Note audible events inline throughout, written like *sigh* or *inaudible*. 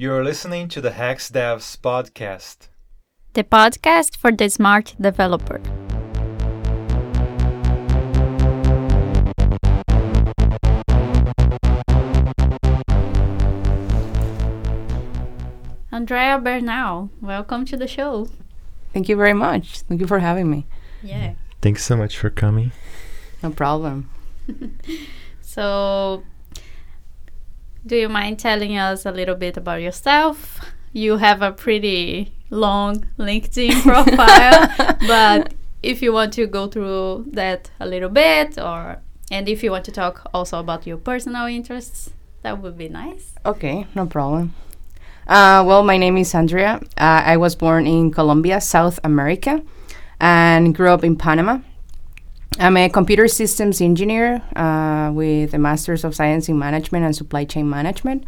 You're listening to the Hex Devs podcast. The podcast for the smart developer. Andrea Bernal, welcome to the show. Thank you very much. Thank you for having me. Yeah. Thanks so much for coming. No problem. *laughs* So, do you mind telling us a little bit about yourself? You have a pretty long LinkedIn *laughs* profile, but if you want to go through that a little bit, or and if you want to talk also about your personal interests, that would be nice. Okay, no problem. Uh, well, my name is Andrea. Uh, I was born in Colombia, South America, and grew up in Panama. I'm a computer systems engineer uh, with a Master's of Science in Management and Supply Chain Management.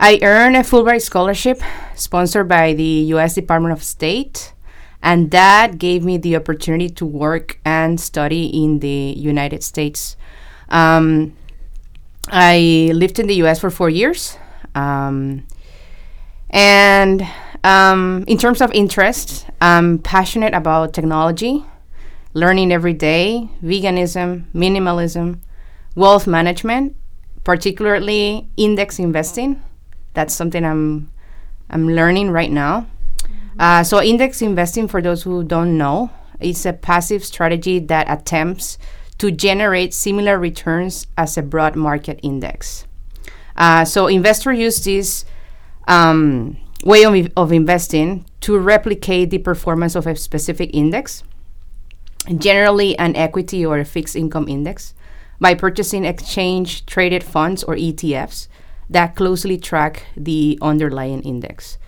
I earned a Fulbright scholarship sponsored by the U.S. Department of State, and that gave me the opportunity to work and study in the United States. Um, I lived in the U.S. for four years. Um, and um, in terms of interest, I'm passionate about technology, learning every day, veganism, minimalism, wealth management, particularly index investing. That's something I'm I'm learning right now. Uh, so index investing, for those who don't know, is a passive strategy that attempts to generate similar returns as a broad market index. Uh, so investors use this um, way of, of investing to replicate the performance of a specific index, generally an equity or a fixed income index, by purchasing exchange traded funds or ETFs that closely track the underlying index.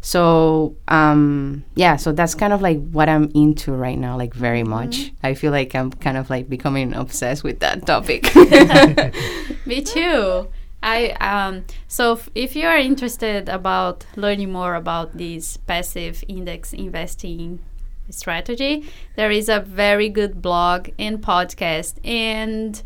So um, yeah, so that's kind of like what I'm into right now, like very much. I feel like I'm kind of like becoming obsessed with that topic. *laughs* *laughs* Me too. I um so f- if you are interested about learning more about this passive index investing strategy, there is a very good blog and podcast and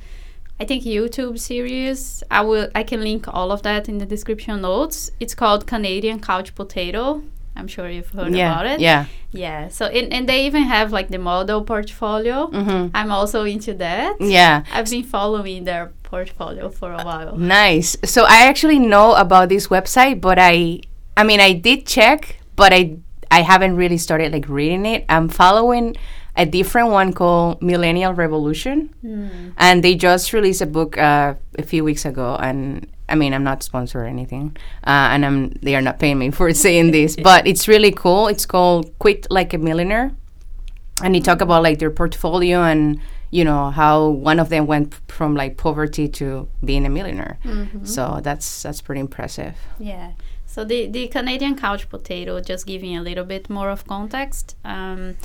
I think YouTube series. I will I can link all of that in the description notes. It's called Canadian Couch Potato. I'm sure you've heard yeah, about it. yeah. Yeah. So and, and they even have like the model portfolio. Mhm. I'm also into that. Yeah. I've been following their portfolio for a while. Nice. So I actually know about this website, but I I mean I did check, but I I haven't really started like reading it. I'm following a different one called Millennial Revolution, and they just released a book uh, a few weeks ago. And I mean, I'm not sponsored or anything, uh, and I'm they are not paying me for *laughs* saying this, but it's really cool. It's called Quit Like a Millionaire, and they talk about like their portfolio and you know how one of them went p- from like poverty to being a millionaire. So that's that's pretty impressive. Yeah. So the, the Canadian couch potato, just giving a little bit more of context, um,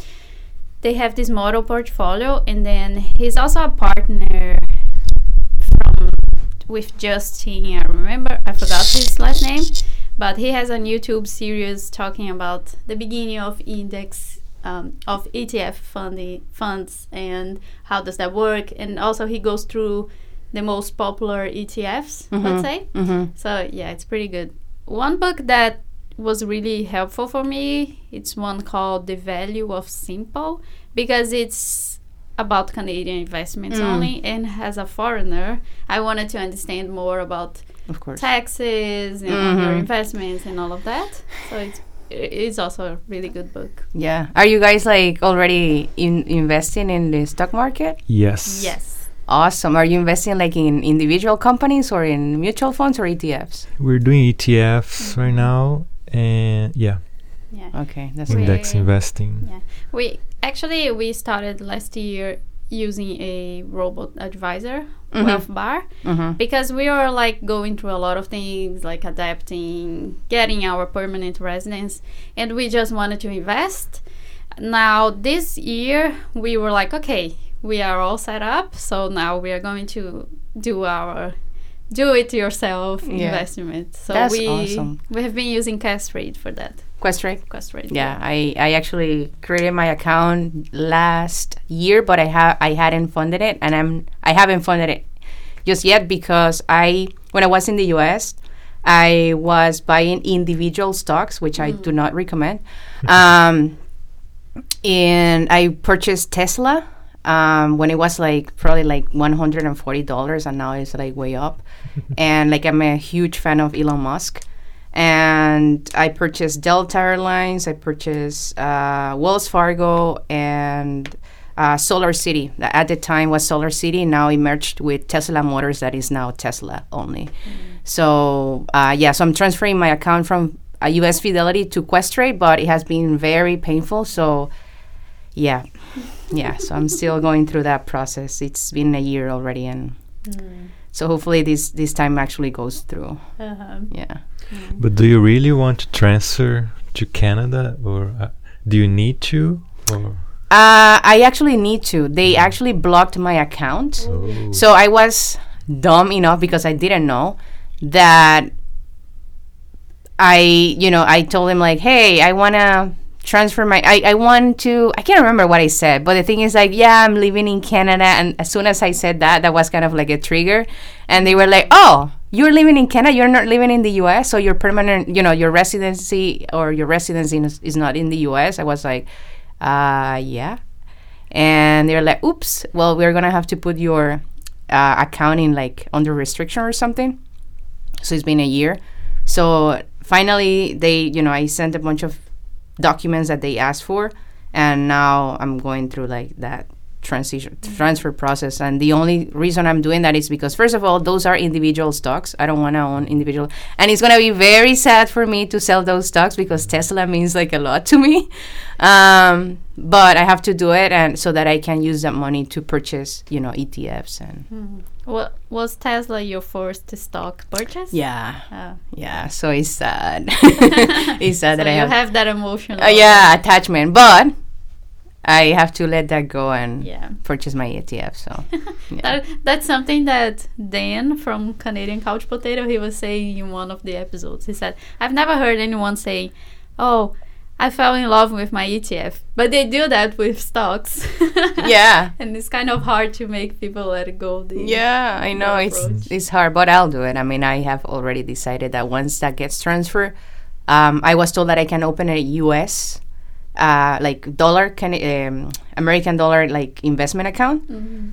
they have this model portfolio, and then he's also a partner from with Justin. I remember I forgot his last name, but he has a YouTube series talking about the beginning of index um, of ETF funding funds and how does that work, and also he goes through the most popular ETFs. Let's say. Mm-hmm. So yeah, it's pretty good. One book that was really helpful for me, it's one called The Value of Simple because it's about Canadian investments Mm. only and as a foreigner, I wanted to understand more about Of course. taxes and on your Mhm. investments and all of that. So it's it's also a really good book. Yeah. Are you guys like already in investing in the stock market? Yes. Yes. Awesome. Are you investing like in individual companies or in mutual funds or ETFs? We're doing ETFs right now, and yeah, Yeah. Okay, that's We- great. index investing. Yeah. We actually we started last year using a robot advisor, Mhm. WealthBar. Mm-hmm. because we are like going through a lot of things like adapting getting our permanent residence and we just wanted to invest now this year we were like okay we are all set up so now we are going to do our do it yourself Yeah. investment so That's we awesome. we have been using Castrate for that Questrade? Castrate Yeah, I, I actually created my account last year, but I have I hadn't funded it, and I'm I haven't funded it just yet because I when I was in the U.S. I was buying individual stocks, which I do not recommend. Um, and I purchased Tesla um, when it was like probably like one hundred and forty dollars, and now it's like way up. *laughs* and like I'm a huge fan of Elon Musk, and I purchased Delta Airlines, I purchased uh, Wells Fargo, and uh, Solar City. That At the time was Solar City, now it merged with Tesla Motors, that is now Tesla only. So uh, yeah, so I'm transferring my account from uh, US Fidelity to Questrade, but it has been very painful. So yeah, *laughs* yeah. So I'm still going through that process. It's been a year already, and so hopefully this this time actually goes through. Uh-huh. Yeah. But do you really want to transfer to Canada, or uh, do you need to? Or Uh, I actually need to. They actually blocked my account. oh. So I was dumb enough because I didn't know that I, you know, I told him like, "Hey, I want to transfer my I, I want to I can't remember what I said, but the thing is like, yeah, I'm living in Canada and as soon as I said that, that was kind of like a trigger and they were like, "Oh, you're living in Canada, you're not living in the US, so your permanent, you know, your residency or your residency is, not in the US." I was like, "Uh, yeah." and they're like, "Oops, well, we're gonna have to put your uh, account in like under restriction or something." So it's been a year. So finally, they, you know, I sent a bunch of documents that they asked for, and now I'm going through like that transition transfer process. And the only reason I'm doing that is because first of all, those are individual stocks. I don't want to own individual, and it's gonna be very sad for me to sell those stocks because Tesla means like a lot to me. Um, but I have to do it, and so that I can use that money to purchase, you know, ETFs and What was Tesla your first stock purchase? yeah, Oh. yeah. So it's sad. *laughs* it's sad So that I you have, have that emotional. uh, yeah attachment, but I have to let that go and Yeah. purchase my ETF. So *laughs* yeah. That, that's something that Dan from Canadian Couch Potato he was saying in one of the episodes. He said, "I've never heard anyone say, "Oh, I fell in love with my ETF," but they do that with stocks. *laughs* yeah. and it's kind of hard to make people let go. Yeah, I know it's approach. it's hard, but I'll do it. I mean, I have already decided that once that gets transferred, um, I was told that I can open a U.S. Uh, like dollar can um, American dollar like investment account.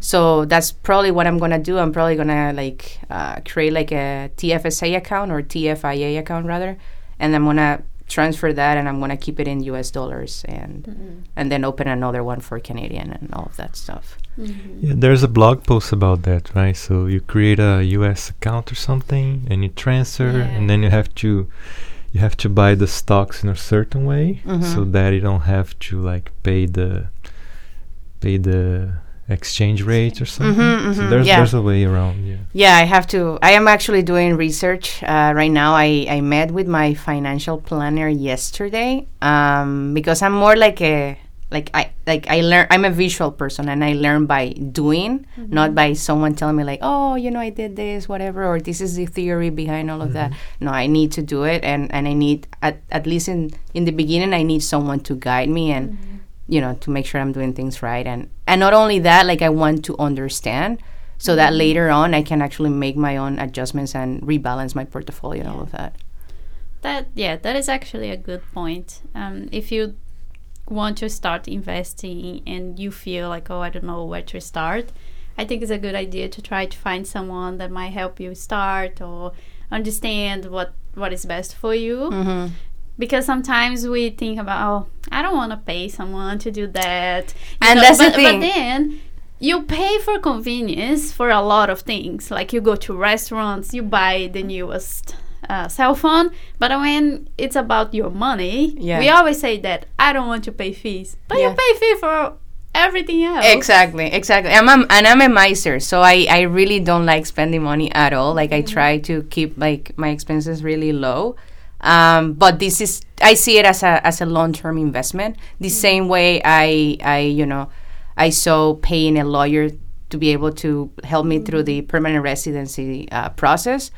So that's probably what I'm gonna do. I'm probably gonna like uh, create like a TFSA account or TFIA account rather, and I'm gonna transfer that and I'm gonna keep it in U.S. dollars and and then open another one for Canadian and all of that stuff. Yeah, there's a blog post about that, right? So you create a US account or something and you transfer Yeah. and then you have to you have to buy the stocks in a certain way so that you don't have to like pay the pay the exchange rate or something. Mhm, So mhm, there's yeah. there's a way around, yeah. Yeah, I have to. I am actually doing research uh, right now. I, I met with my financial planner yesterday um, because I'm more like a like I like I learn. I'm a visual person and I learn by doing, mm-hmm. not by someone telling me like, oh, you know, I did this, whatever, or this is the theory behind all of that. Mm-hmm. No, I need to do it, and and I need at at least in in the beginning, I need someone to guide me and mm-hmm. you know to make sure i'm doing things right and and not only that like i want to understand so that later on i can actually make my own adjustments and rebalance my portfolio and all of that That yeah, that is actually a good point. Um, if you want to start investing and you feel like oh I don't know where to start, I think it's a good idea to try to find someone that might help you start or understand what what is best for you. mm-hmm. Because sometimes we think about oh I don't want to pay someone to do that, You And that's the thing. But then you pay for convenience for a lot of things. Like you go to restaurants, you buy the newest uh, cell phone, but when it's about your money, Yeah. we always say that I don't want to pay fees, but Yeah. you pay fee for everything else. exactly exactly. I'm a, and i'm a miser so i i really don't like spending money at all. Like i try to keep like my expenses really low. Um, but this is i see it as a as a long-term investment. The same way i i you know i saw paying a lawyer to be able to help me through the permanent residency uh, process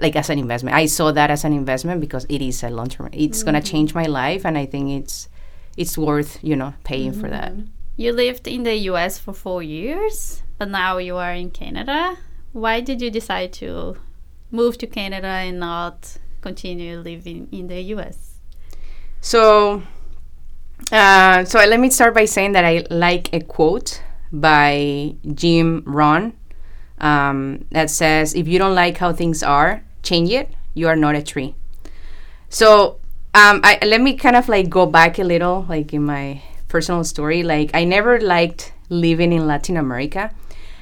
like as an investment i saw that as an investment because it is a long-term it's going to change my life and i think it's it's worth you know paying for that You lived in the US for four years, but now you are in Canada. Why did you decide to move to Canada and not continue living in the US? So, uh, so let me start by saying that I like a quote by Jim Rohn um, that says, "If you don't like how things are, change it. You are not a tree." So, um, I, let me kind of like go back a little, like in my personal story. Like, I never liked living in Latin America.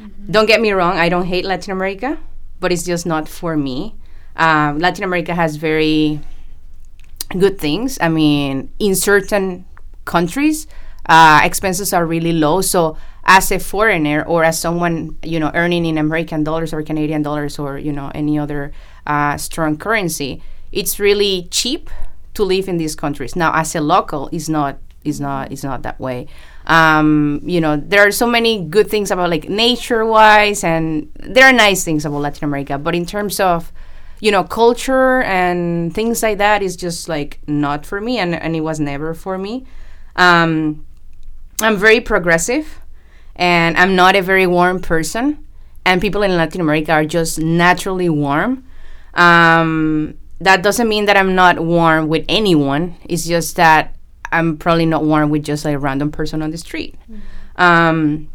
Mm-hmm. Don't get me wrong; I don't hate Latin America, but it's just not for me. Um, Latin America has very good things. I mean, in certain countries, uh, expenses are really low. So as a foreigner or as someone you know earning in American dollars or Canadian dollars or you know any other uh, strong currency, it's really cheap to live in these countries. Now, as a local, is not is not is not that way. Um, you know, there are so many good things about like nature wise, and there are nice things about Latin America. But in terms of you know culture and things like that is just like not for me, and and it was never for me. Um, I'm very progressive and I'm not a very warm person. And people in Latin America are just naturally warm. Um, that doesn't mean that I'm not warm with anyone. It's just that I'm probably not warm with just like a random person on the street. Mm-hmm. Um,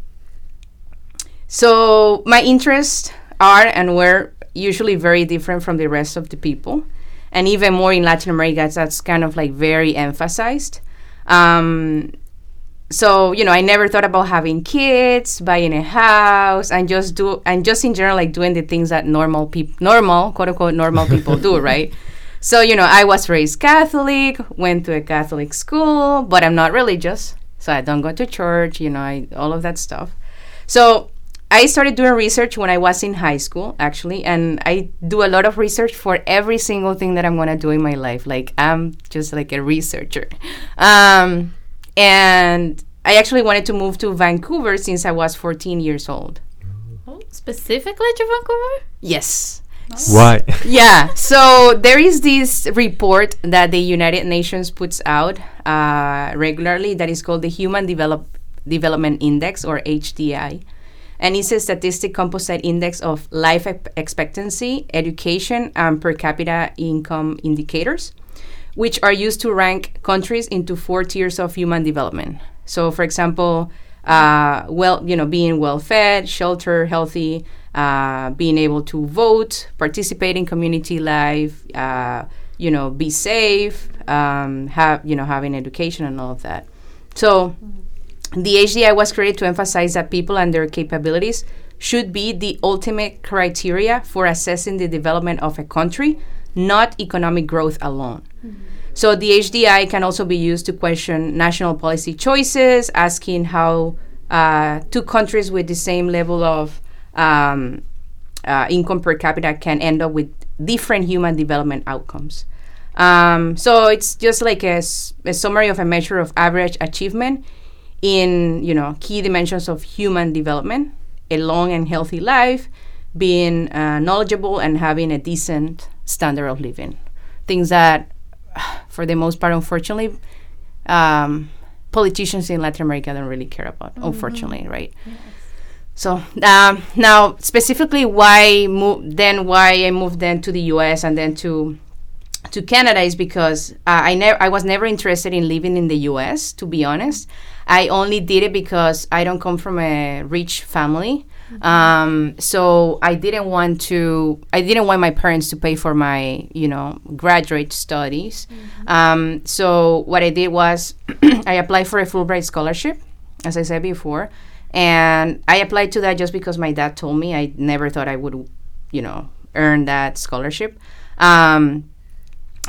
so my interests are and were usually very different from the rest of the people, and even more in Latin America, that's kind of like very emphasized. Um, so you know i never thought about having kids buying a house and just do and just in general like doing the things that normal people normal quote unquote normal people do *laughs* right? So you know i was raised catholic went to a catholic school but i'm not religious so i don't go to church you know I, all of that stuff. So i started doing research when i was in high school actually and i do a lot of research for every single thing that i'm going to do in my life. Like i'm just like a researcher. Um, and I actually wanted to move to Vancouver since I was 14 years old. Oh, specifically to Vancouver? Yes. Why? yeah. So there is this report that the United Nations puts out uh, regularly that is called the Human Develop Development Index or HDI. And it's a statistic composite index of life expectancy, education, and per capita income indicators which are used to rank countries into four tiers of human development. So, for example, uh, well, you know, being well fed, shelter, healthy, uh, being able to vote, participate in community life, uh, you know, be safe, um, have you know, having education and all of that. So, the HDI was created to emphasize that people and their capabilities should be the ultimate criteria for assessing the development of a country, not economic growth alone. Mm-hmm. So the HDI can also be used to question national policy choices, asking how uh, two countries with the same level of um, uh, income per capita can end up with different human development outcomes. Um, so it's just like a, a summary of a measure of average achievement in you know key dimensions of human development, a long and healthy life, being uh, knowledgeable and having a decent standard of living. Things that for the most part, unfortunately, um, politicians in Latin America don't really care about. Mm-hmm. Unfortunately, right? Yes. So um, now, specifically, why move? Then why I moved then to the U.S. and then to to Canada is because uh, I never I was never interested in living in the U.S. To be honest, I only did it because I don't come from a rich family. Um, so I didn't want to. I didn't want my parents to pay for my, you know, graduate studies. Mm-hmm. Um, so what I did was, *clears throat* I applied for a Fulbright scholarship, as I said before, and I applied to that just because my dad told me. I never thought I would, you know, earn that scholarship. Um,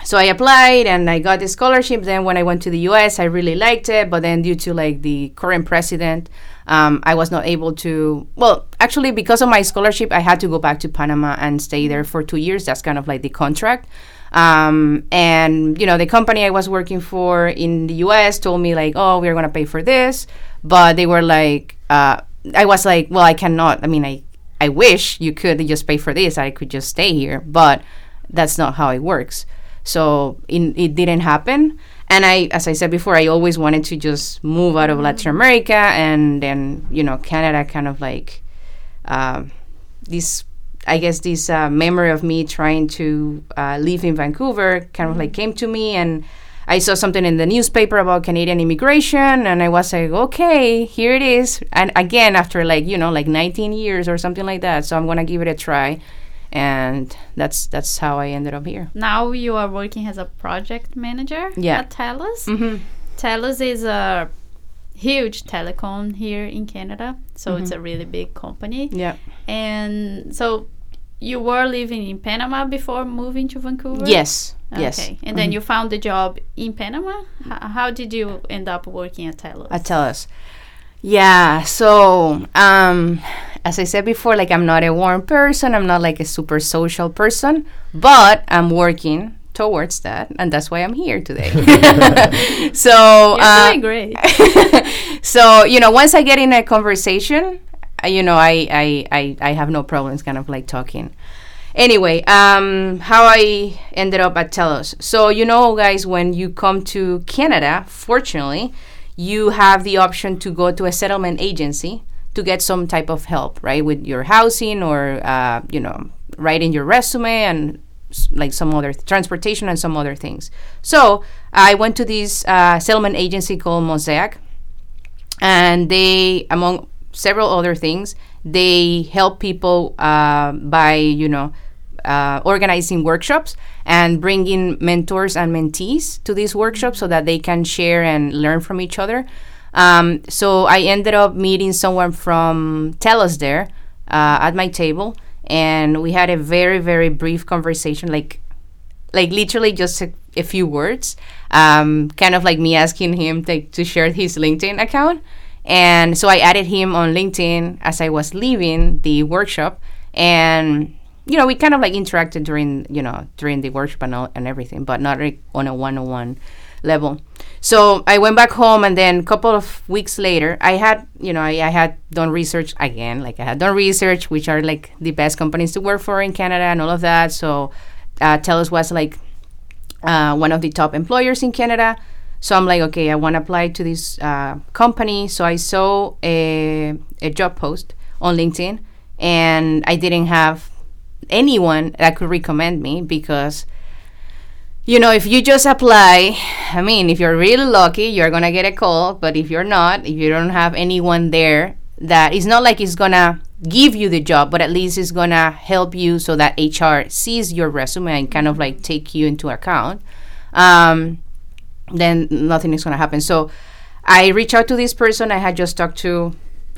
so I applied and I got the scholarship. Then when I went to the U.S., I really liked it, but then due to like the current president um, I was not able to. Well, actually, because of my scholarship, I had to go back to Panama and stay there for two years. That's kind of like the contract. Um, and you know, the company I was working for in the U.S. told me like, "Oh, we're gonna pay for this," but they were like, uh, I was like, "Well, I cannot. I mean, I I wish you could just pay for this. I could just stay here, but that's not how it works." So in, it didn't happen. And I, as I said before, I always wanted to just move out of Latin America, and then you know Canada kind of like um, this I guess this uh, memory of me trying to uh, live in Vancouver kind of like came to me, and I saw something in the newspaper about Canadian immigration, and I was like, okay, here it is. And again, after like you know like 19 years or something like that, so I'm gonna give it a try, and that's that's how I ended up here. Now you are working as a project manager Yeah. at TELUS. hmm TELUS is a huge telecom here in Canada, so it's a really big company. Yeah. And so you were living in Panama before moving to Vancouver? Yes. Yes. Okay. And then you found the job in Panama? H- how did you end up working at TELUS? At TELUS. Yeah. So, um, as I said before, like I'm not a warm person. I'm not like a super social person, but I'm working towards that, and that's why I'm here today. *laughs* *laughs* so, You're uh, doing great. *laughs* so you know, once I get in a conversation, uh, you know, I, I I I have no problems kind of like talking. Anyway, um, how I ended up at TELUS. So you know, guys, when you come to Canada, fortunately, you have the option to go to a settlement agency to get some type of help, right, with your housing or uh, you know, writing your resume and like some other transportation and some other things. So I went to this uh, settlement agency called Mosaic and they among several other things they help people uh, by you know uh, organizing workshops and bringing mentors and mentees to these workshops so that they can share and learn from each other um, so i ended up meeting someone from telus there uh, at my table and we had a very very brief conversation like like literally just a, a few words um, kind of like me asking him to, to share his linkedin account. And so i added him on linkedin as i was leaving the workshop and you know we kind of like interacted during you know during the workshop and, all, and everything but not like on a one-on-one level. So i went back home and then a couple of weeks later i had you know I, I had done research again like i had done research which are like the best companies to work for in canada and all of that. So uh, telus was like uh, one of the top employers in canada. So i'm like okay i want to apply to this uh, company. So i saw a, a job post on linkedin and i didn't have anyone that could recommend me because you know if you just apply i mean if you're really lucky you're gonna get a call but if you're not if you don't have anyone there that it's not like it's gonna give you the job but at least it's gonna help you so that hr sees your resume and kind of like take you into account. Um, then nothing is gonna happen. So i reached out to this person i had just talked to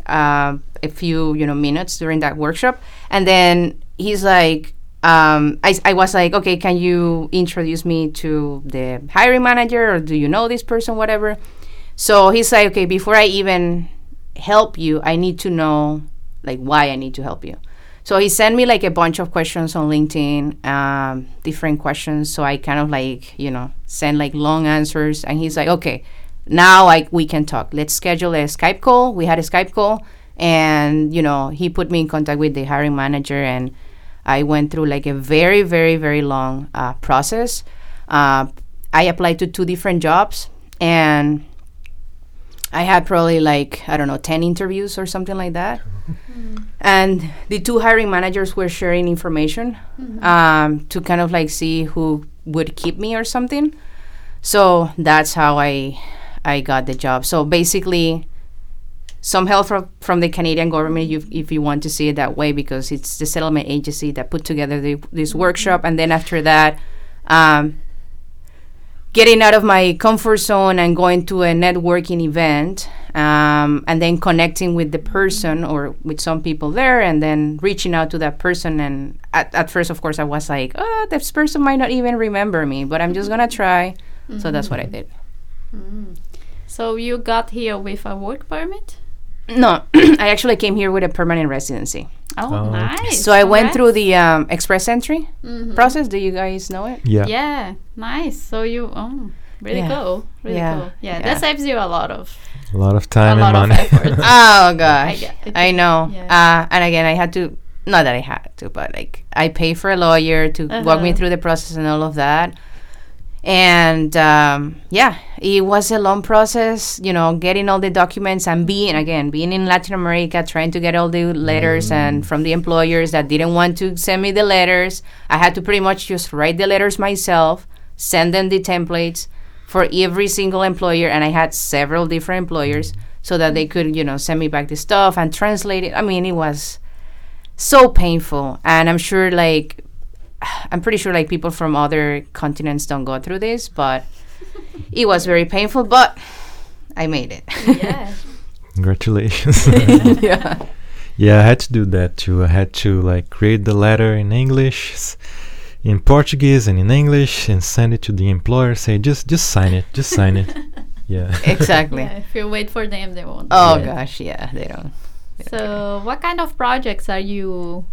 uh, a few you know minutes during that workshop and then he's like um, I, I was like okay can you introduce me to the hiring manager or do you know this person whatever? So he's like okay before i even help you i need to know like why i need to help you. So he sent me like a bunch of questions on linkedin um, different questions. So i kind of like you know send like long answers. And he's like okay now we can talk. Let's schedule a skype call. We had a skype call. And you know he put me in contact with the hiring manager and i went through like a very very very long uh, process. Uh, i applied to two different jobs and i had probably like i don't know 10 interviews or something like that. And the two hiring managers were sharing information um, to kind of like see who would keep me or something. So that's how i i got the job. So basically some help from, from the Canadian government you, if you want to see it that way because it's the settlement agency that put together the, this workshop. And then after that um, getting out of my comfort zone and going to a networking event um, and then connecting with the person or with some people there and then reaching out to that person. And at, at first of course i was like oh this person might not even remember me but i'm just gonna try. So that's what i did. So you got here with a work permit? No *clears throat* i actually came here with a permanent residency Oh, Oh, nice. so i went Congrats. through the um, express entry Mhm. process do you guys know it Yeah. Yeah, nice. So you, oh, really Yeah. cool. Really Yeah. cool. Yeah, Yeah. that saves you a lot of, A lot of a time lot and of money. effort. *laughs* oh gosh I I, know yeah. uh, and again i had to not that i had to but like i pay for a lawyer to walk me Uh-huh. through the process and all of that and um, yeah it was a long process you know getting all the documents and being again being in latin america trying to get all the letters and from the employers that didn't want to send me the letters. I had to pretty much just write the letters myself send them the templates for every single employer and i had several different employers so that they could you know send me back the stuff and translate it. I mean it was so painful. And i'm sure like i'm pretty sure like people from other continents don't go through this but it was very painful but i made it Yeah. Congratulations. *laughs* yeah yeah, I had to do that too. I had to like create the letter in English, in Portuguese, and in English, and send it to the employer. Say just just sign it, just sign it. *laughs* Yeah. exactly yeah. If you wait for them, they won't. oh do it. gosh yeah they don't So, what kind of projects are you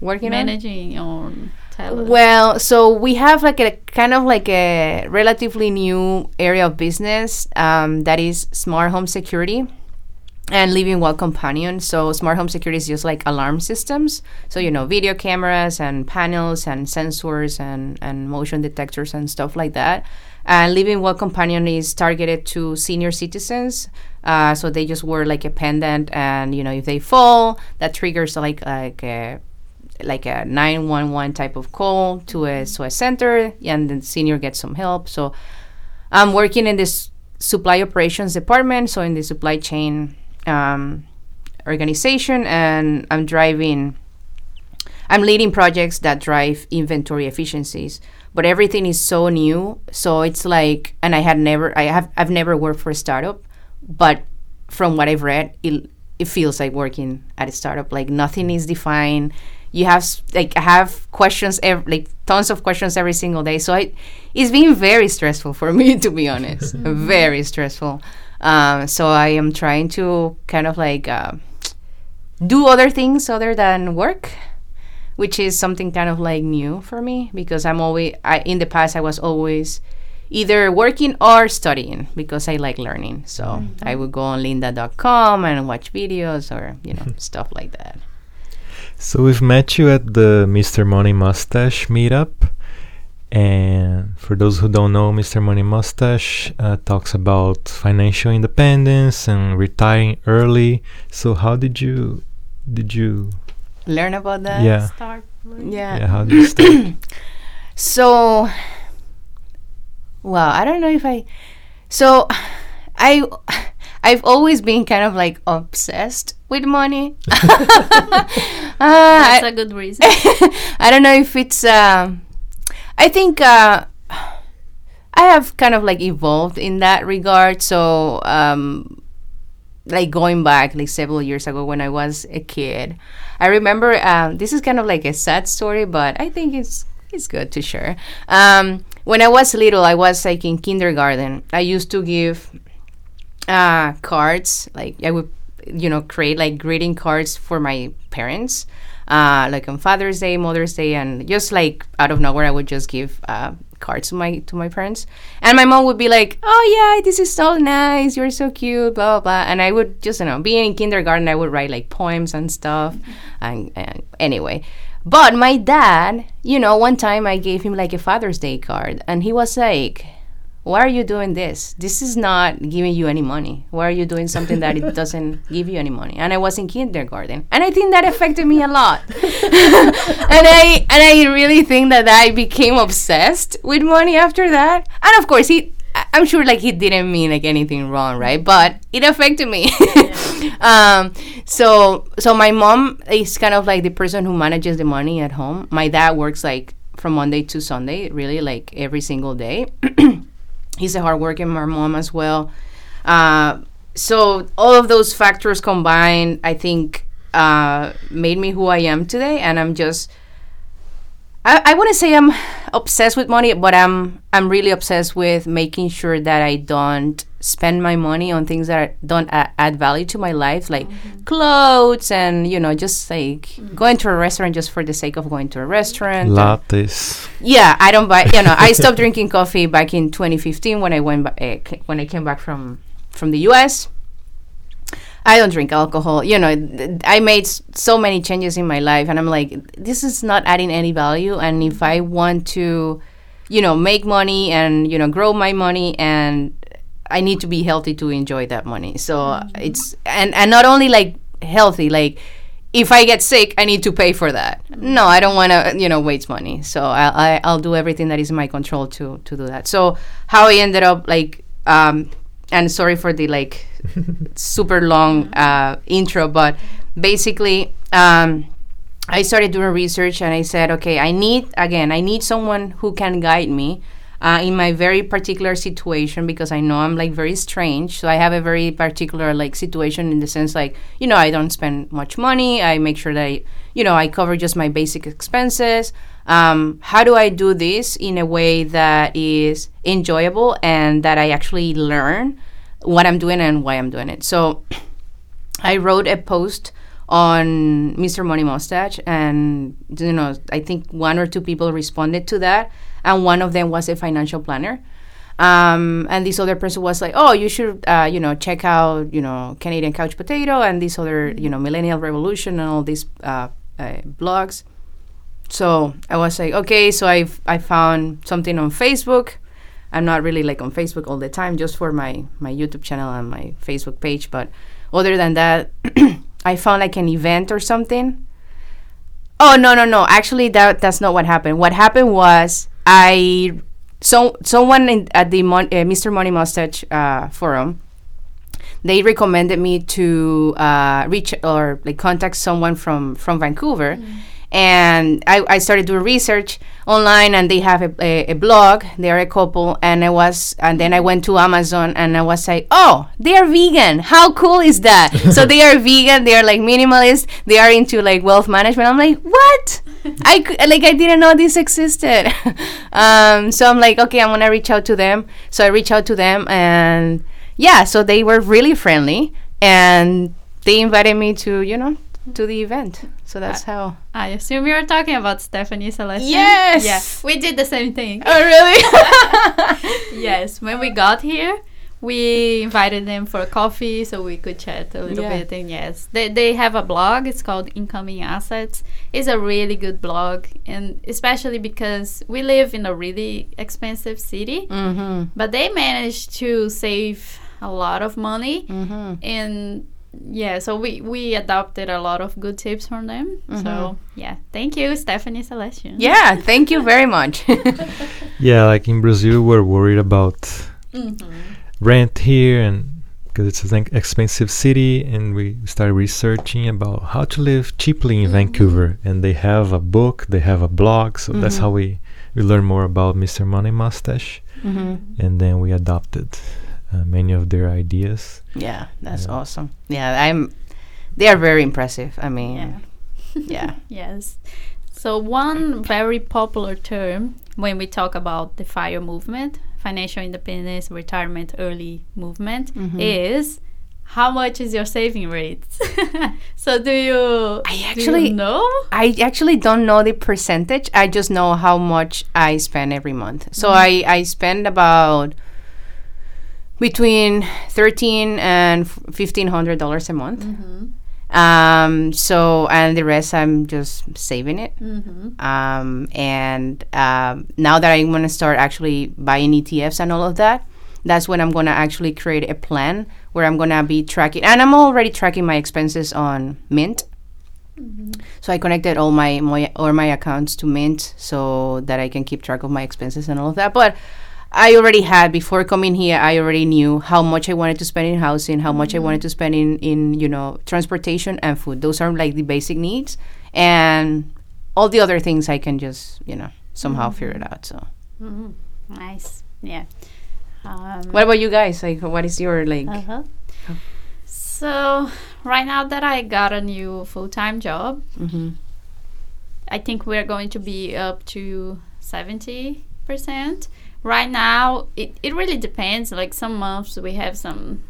working managing on Tell Well, so we have like a kind of like a relatively new area of business um, that is smart home security and living well companion. So smart home security is just like alarm systems. So you know, video cameras and panels and sensors and and motion detectors and stuff like that. And living well companion is targeted to senior citizens. Uh, so they just wear like a pendant, and you know, if they fall, that triggers like like a like a 911 type of call to a a center and the senior gets some help. So i'm working in this supply operations department so in the supply chain um, organization and i'm driving i'm leading projects that drive inventory efficiencies. But everything is so new so it's like and i had never i have i've never worked for a startup but from what i've read it, it feels like working at a startup. Like nothing is defined you have like I have questions ev- like tons of questions every single day. So I, it's been very stressful for *laughs* me to be honest. *laughs* Very stressful. Um, so i am trying to kind of like uh, do other things other than work which is something kind of like new for me because i'm always I, in the past i was always either working or studying because i like learning. So i would go on lynda.com and watch videos or you know *laughs* stuff like that So we've met you at the Mr. Money Mustache meetup. And for those who don't know, Mr. Money Mustache uh, talks about financial independence and retiring early. So how did you did you learn about that yeah, Start. yeah yeah how did you start? *coughs* So, well, I don't know if I. So, I, I've always been kind of like obsessed with money. uh, *laughs* *laughs* That's I, a good reason. *laughs* I don't know if it's. Um, I think uh, I have kind of like evolved in that regard. So, um, like going back like several years ago when I was a kid, I remember. Um, this is kind of like a sad story, but I think it's it's good to share. Um, when I was little, I was like in kindergarten. I used to give uh, cards. Like I would, you know, create like greeting cards for my parents, uh, like on Father's Day, Mother's Day, and just like out of nowhere, I would just give uh, cards to my to my parents. And my mom would be like, "Oh yeah, this is so nice. You're so cute." Blah blah. blah. And I would just you know, being in kindergarten, I would write like poems and stuff. And, and anyway. But my dad, you know, one time I gave him like a Father's Day card, and he was like, why are you doing this? This is not giving you any money. Why are you doing something that it *laughs* doesn't give you any money? And I was in kindergarten, and I think that affected me a lot. *laughs* and I and I really think that I became obsessed with money after that. And of course, he. I'm sure like he didn't mean like anything wrong, right? But it affected me. *laughs* um, so so my mom is kind of like the person who manages the money at home. My dad works like from Monday to Sunday, really like every single day *clears throat* he's a hardworking my mom as well. Uh, so all of those factors combined, I think, uh, made me who I am today, and I'm just. I, I wouldn't say I'm obsessed with money, but I'm I'm really obsessed with making sure that I don't spend my money on things that don't a- add value to my life, like clothes and you know just like going to a restaurant just for the sake of going to a restaurant. Lattes. yeah, I don't buy. You know, I stopped drinking coffee back in 2015 when I went ba- uh, c- when I came back from from the U.S. I don't drink alcohol. You know, th- I made s- so many changes in my life, and I'm like, this is not adding any value. And if I want to you know, make money and you know, grow my money and I need to be healthy to enjoy that money. So Mm-hmm. it's and and not only like healthy, like if I get sick, I need to pay for that. Mm-hmm. No, I don't want to, you know, waste money. So I, I I'll do everything that is in my control to to do that. So how I ended up like, um, and sorry for the like *laughs* super long uh, intro, but basically, um, I started doing research and I said, okay, I need again, I need someone who can guide me. Uh, in my very particular situation because I know I'm like very strange. So I have a very particular like situation in the sense like you know I don't spend much money. I make sure that I, you know I cover just my basic expenses. Um, how do I do this in a way that is enjoyable and that I actually learn what I'm doing and why I'm doing it? So *clears throat* I wrote a post on Mr. Money Mustache, and you know, I think one or two people responded to that, and one of them was a financial planner. Um, and this other person was like, "Oh, you should, uh, you know, check out, you know, Canadian Couch Potato and this other, you know, Millennial Revolution and all these uh, uh, blogs." So I was like, "Okay." So I I found something on Facebook. I'm not really like on Facebook all the time, just for my my YouTube channel and my Facebook page. But other than that, *clears throat* I found like an event or something. Oh no no no! Actually, that that's not what happened. What happened was I so someone in, at the Mon- uh, Mr. Money Mustache uh, forum. They recommended me to uh, reach or like contact someone from from Vancouver, and I, I started doing research online and they have a, a, a blog. They're a couple. And i was and then i went to amazon and i was like oh they are vegan. How cool is that? So they are vegan. They are like minimalist. They are into like wealth management. I'm like what? I like i didn't know this existed. *laughs* Um, so i'm like okay i'm gonna reach out to them. So i reached out to them and yeah so they were really friendly and they invited me to you know to the event so that's how I assume you were talking about Stephanie Celestian. Yes! Yeah, we did the same thing. oh really *laughs* yes, when we got here, we invited them for coffee so we could chat a little Yeah. bit. And yes, they, they have a blog. It's called Incoming Assets. It's a really good blog, and especially because we live in a really expensive city, mm-hmm. but they managed to save a lot of money. Mm-hmm. And yeah, so we, we adopted a lot of good tips from them. So yeah, thank you, Stephanie Celestian. yeah thank you very much *laughs* *laughs* Yeah, like in Brazil, we're worried about Mhm. rent here and because it's an expensive city and we started researching about how to live cheaply in Vancouver and they have a book they have a blog so that's Mhm. how we we learn more about Mr. Money Mustache mm-hmm. and then we adopted uh, many of their ideas yeah that's Yeah. awesome yeah i'm they are very impressive i mean Yeah. yeah *laughs* Yes. So, one very popular term when we talk about the FIRE movement, financial independence, retirement early movement, Mhm. is how much is your saving rate? *laughs* so, do you, I do you actually- know? I actually don't know the percentage. I just know how much I spend every month. So I, I spend about between thirteen and fifteen hundred dollars a month. Mm-hmm. Um, so and the rest I'm just saving it. Mm-hmm. Um, and um, now that I'm gonna start actually buying ETFs and all of that, that's when I'm gonna actually create a plan where I'm gonna be tracking. And I'm already tracking my expenses on Mint. So I connected all my, my all my accounts to Mint so that I can keep track of my expenses and all of that. But I already had before coming here. I already knew how much I wanted to spend in housing, how much I wanted to spend in in you know transportation and food. Those are like the basic needs, and all the other things I can just you know somehow figure it out. So Mm-hmm. Nice. Yeah. Um, what about you guys? Like, what is your like? Uh-huh. So right now that I got a new full-time job, hmm I think we're going to be up to 70%. Right now, it, it really depends. Like some months we have some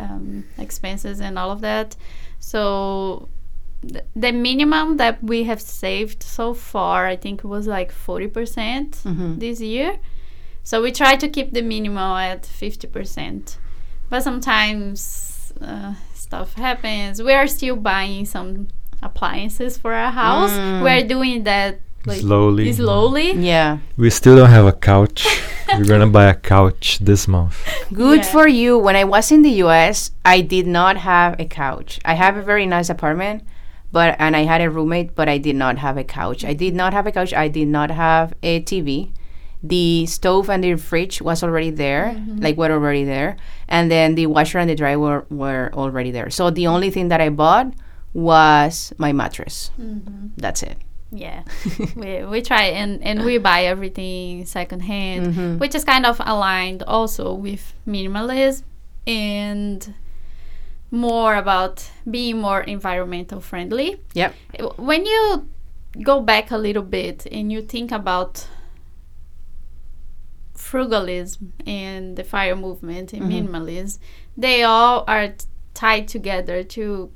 um, expenses and all of that. So th- the minimum that we have saved so far, I think was like 40% Mhm. this year. So we try to keep the minimum at 50%. But sometimes uh, stuff happens. We are still buying some appliances for our house. Mm. We're doing that like slowly. slowly. Yeah. We still don't have a couch. *laughs* We're gonna buy a couch this month. Good Yeah. for you. When I was in the US, I did not have a couch. I have a very nice apartment, but and I had a roommate, but I did not have a couch. I did not have a couch. I did not have a TV. The stove and the fridge was already there, mm-hmm. like were already there, and then the washer and the dryer were, were already there. So the only thing that I bought was my mattress. Mm-hmm. That's it. Yeah, *laughs* we we try and and we buy everything secondhand, mm-hmm. which is kind of aligned also with minimalism and more about being more environmental friendly. Yep. When you go back a little bit and you think about frugalism and the fire movement and mm-hmm. minimalism, they all are t- tied together to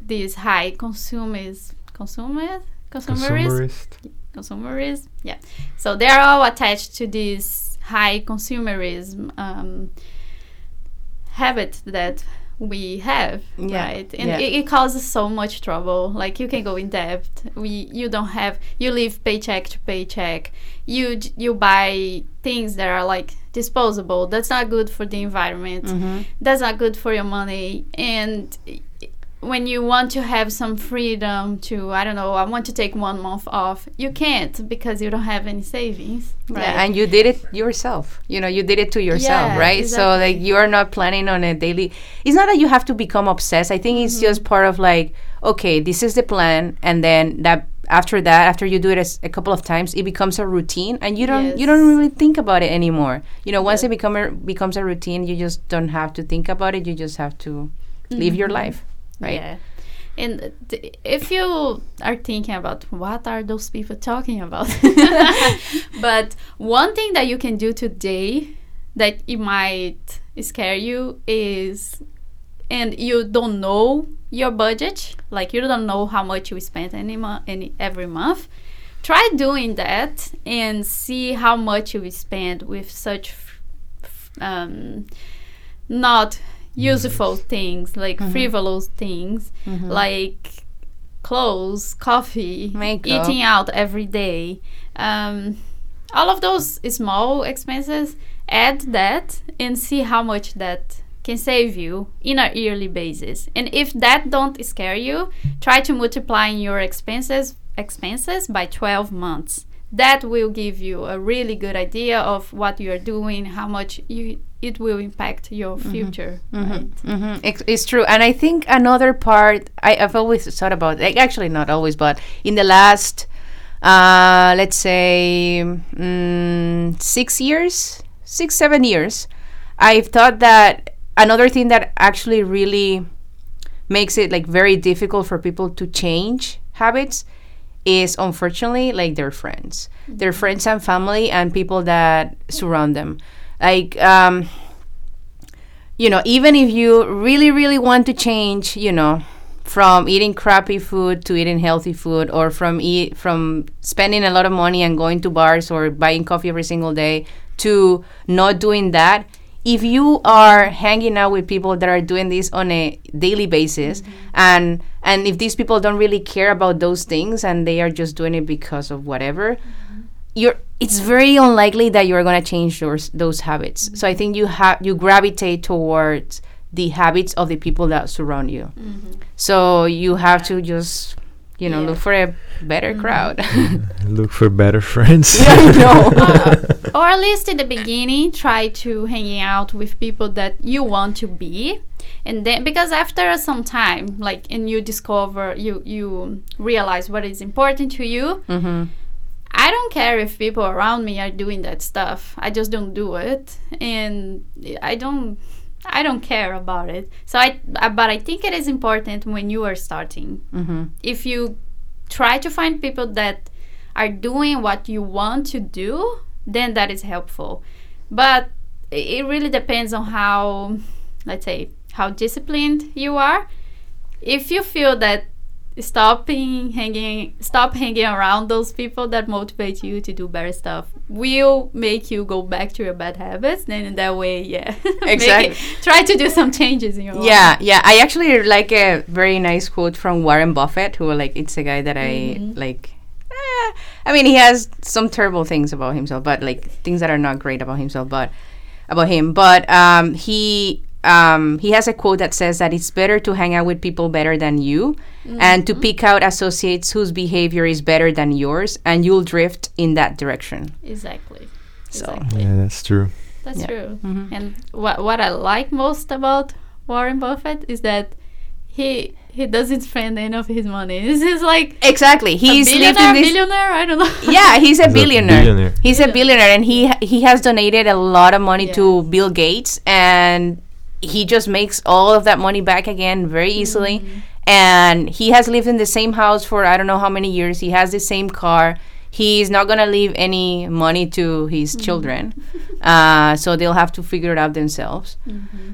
these high consumers consumers consumer consumerism Consumerist. yeah. So they're all attached to this high consumerism um, habit that we have Yeah, right? And yeah. it, it causes so much trouble. Like you can go in debt. We you don't have you live paycheck to paycheck. You you buy things that are like disposable. That's not good for the environment. Mm-hmm. that's not good for your money. And when you want to have some freedom to i don't know i want to take one month off you can't because you don't have any savings right Yeah, and you did it yourself. You know, you did it to yourself, Yeah, right? So like you are not planning on a daily. It's not that you have to become obsessed. I think it's Mm-hmm. just part of like, okay, this is the plan, and then that after that, after you do it as, a couple of times, it becomes a routine, and you don't you don't really think about it anymore. You know, once it become a, becomes a routine, you just don't have to think about it. You just have to live your life, right? Yeah. And th- if you are thinking about what are those people talking about, *laughs* *laughs* but one thing that you can do today that it might scare you is, and you don't know your budget, like you don't know how much you spend any month, any every month. Try doing that and see how much you spend with such f- f- um, not useful things like frivolous things like clothes coffee Makeup. eating out every day. Um, all of those small expenses add that and see how much that can save you in a yearly basis. And if that don't scare you try to multiply your expenses expenses by 12 months that will give you a really good idea of what you are doing how much you it will impact your future right? Hmm It's, it's true, and I think another part I, I've always thought about, like, actually not always, but in the last, uh, let's say, mm, six years, six seven years, I've thought that another thing that actually really makes it like very difficult for people to change habits is unfortunately like their friends. Their friends and family and people that surround them. Like um you know even if you really really want to change you know from eating crappy food to eating healthy food or from eat from spending a lot of money and going to bars or buying coffee every single day to not doing that if you are hanging out with people that are doing this on a daily basis mm-hmm. and and if these people don't really care about those things and they are just doing it because of whatever mm-hmm. you're it's very unlikely that you're going to change those those habits. Mm-hmm. So i think you have you gravitate towards the habits of the people that surround you. So you have to just you know Yeah. look for a better crowd. *laughs* Look for better *laughs* friends. no *laughs* or at least in the beginning try to hanging out with people that you want to be. And then because after some time like and you discover you you realize what is important to you hmm i don't care if people around me are doing that stuff. I just don't do it. And i don't i don't care about it so i uh, but i think it is important when you are starting hmm if you try to find people that are doing what you want to do, then that is helpful. But it really depends on how, let's say, how disciplined you are. If you feel that stopping hanging stop hanging around those people that motivate you to do better stuff will make you go back to your bad habits then in that way yeah *laughs* Exactly. it- try to do some changes in your life. Yeah, yeah. I actually like a very nice quote from Warren Buffett, who like it's a guy that I Mhm. like. eh, I mean, he has some terrible things about himself, but like things that are not great about himself, but about him. But um, he um, he has a quote that says that it's better to hang out with people better than you, and to pick out associates whose behavior is better than yours, and you'll drift in that direction. Exactly. So Exactly. Yeah, that's true. That's Yeah. true. Mhm. And what what I like most about Warren Buffett is that he he doesn't spend any of his money. *laughs* This is like exactly, he's a lived billionaire, in this. billionaire. I don't know. *laughs* Yeah, he's a He's a billionaire. billionaire. He's a billionaire, and he he has donated a lot of money to Bill Gates, and he just makes all of that money back again very easily. Mm-hmm. And he has lived in the same house for I don't know how many years. He has the same car. He's not gonna leave any money to his Mm-hmm. children, uh, so they'll have to figure it out themselves. Mm-hmm.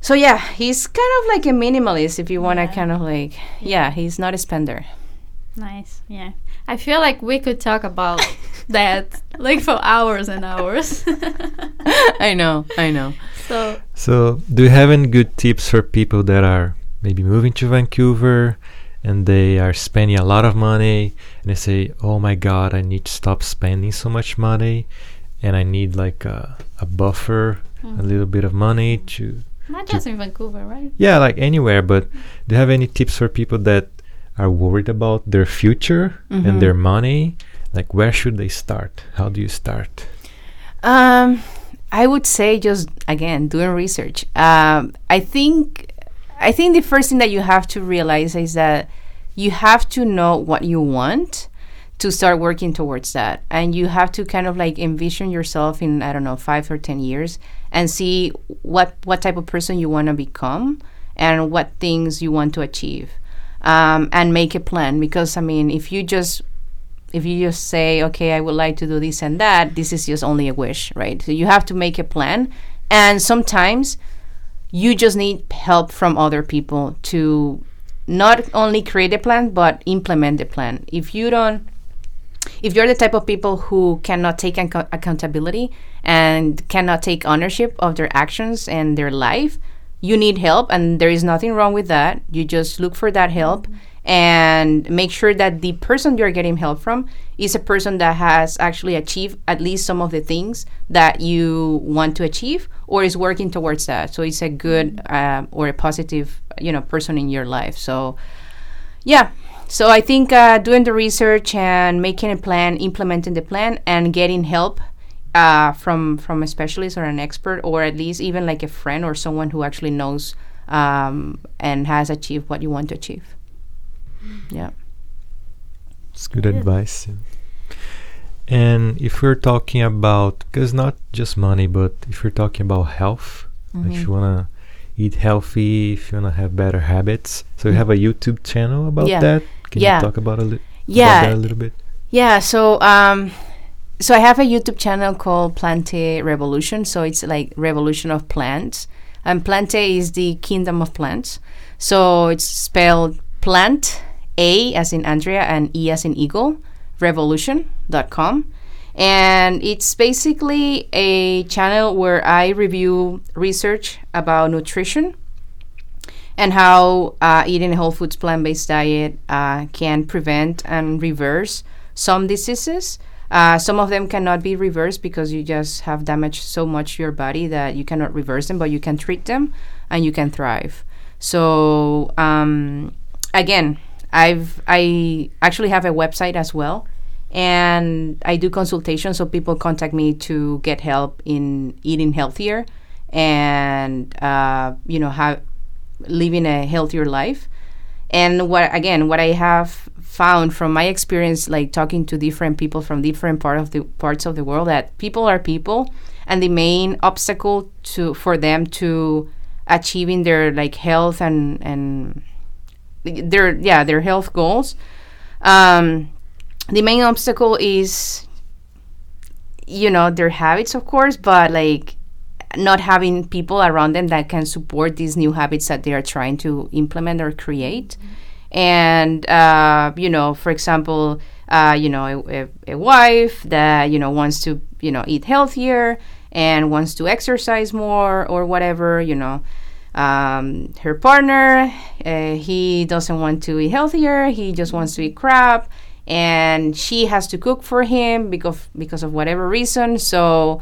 So yeah, he's kind of like a minimalist, if you wanna Yeah. kind of like yeah, he's not a spender. Nice. Yeah. I feel like we could talk about *laughs* that like for hours and hours. *laughs* I know, I know. so So, do you have any good tips for people that are maybe moving to Vancouver and they are spending a lot of money and they say, "Oh my God, I need to stop spending so much money, and I need like a, a buffer, a little bit of money to not just in Vancouver, right? yeah, like anywhere." But do you have any tips for people that are worried about their future Mhm. and their money? Like, where should they start? How do you start? Um, I would say just again doing research. Um, I think I think the first thing that you have to realize is that you have to know what you want to start working towards that, and you have to kind of like envision yourself in I don't know five or ten years and see what what type of person you want to become and what things you want to achieve, um, and make a plan. Because I mean, if you just if you just say, okay, I would like to do this and that, this is just only a wish, right? So you have to make a plan. And sometimes you just need help from other people to not only create a plan, but implement the plan. If you don't, if you're the type of people who cannot take acco- accountability and cannot take ownership of their actions and their life, you need help, and there is nothing wrong with that. You just look for that help and make sure that the person you're getting help from is a person that has actually achieved at least some of the things that you want to achieve or is working towards that. So it's a good uh, or a positive, you know, person in your life. So yeah. So I think uh, doing the research and making a plan, implementing the plan, and getting help uh, from from a specialist or an expert, or at least even like a friend or someone who actually knows um, and has achieved what you want to achieve. Yeah. It's good Good. advice. And if we're talking about, because not just money, but if we're talking about health, Mm-hmm. if you wanna eat healthy, if you wanna have better habits, so you have a YouTube channel about Mm. Yeah. that. Can Yeah. you talk about a li- Yeah. about that a little bit? Yeah, so um so I have a YouTube channel called Plantae Revolution. So it's like revolution of plants. And Plantae is the kingdom of plants. So it's spelled plant A as in Andrea and E as in eagle, revolution.com. And it's basically a channel where I review research about nutrition and how uh, eating a whole foods plant based diet uh, can prevent and reverse some diseases. Uh, some of them cannot be reversed because you just have damaged so much your body that you cannot reverse them, but you can treat them and you can thrive. So um, again, I've I actually have a website as well, and I do consultations. So people contact me to get help in eating healthier and uh, you know have living a healthier life. And what again, what I have found from my experience, like talking to different people from different part of the parts of the world, that people are people, and the main obstacle to for them to achieving their like health and and their yeah their health goals, um, the main obstacle is you know their habits, of course, but like not having people around them that can support these new habits that they are trying to implement or create. And uh, you know, for example, uh, you know, a, a, a wife that you know wants to you know eat healthier and wants to exercise more or whatever, you know. Um, her partner, uh, he doesn't want to eat healthier. He just wants to eat crap, and she has to cook for him because because of whatever reason. So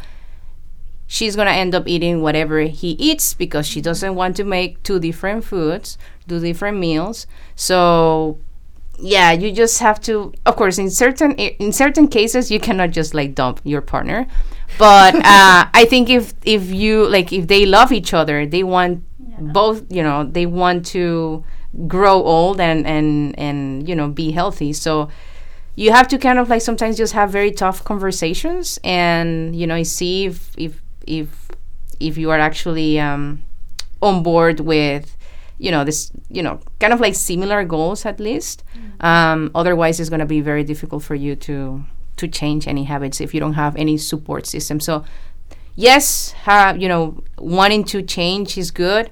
she's gonna end up eating whatever he eats because she doesn't want to make two different foods, two different meals. So yeah, you just have to. Of course, in certain in certain cases, you cannot just like dump your partner. But *laughs* uh, I think if if you like if they love each other, they want both. You know, they want to grow old and and and you know be healthy. So you have to kind of like sometimes just have very tough conversations and you know see if if if if you are actually um, on board with you know this you know kind of like similar goals at least um, otherwise it's going to be very difficult for you to to change any habits if you don't have any support system so yes have you know wanting to change is good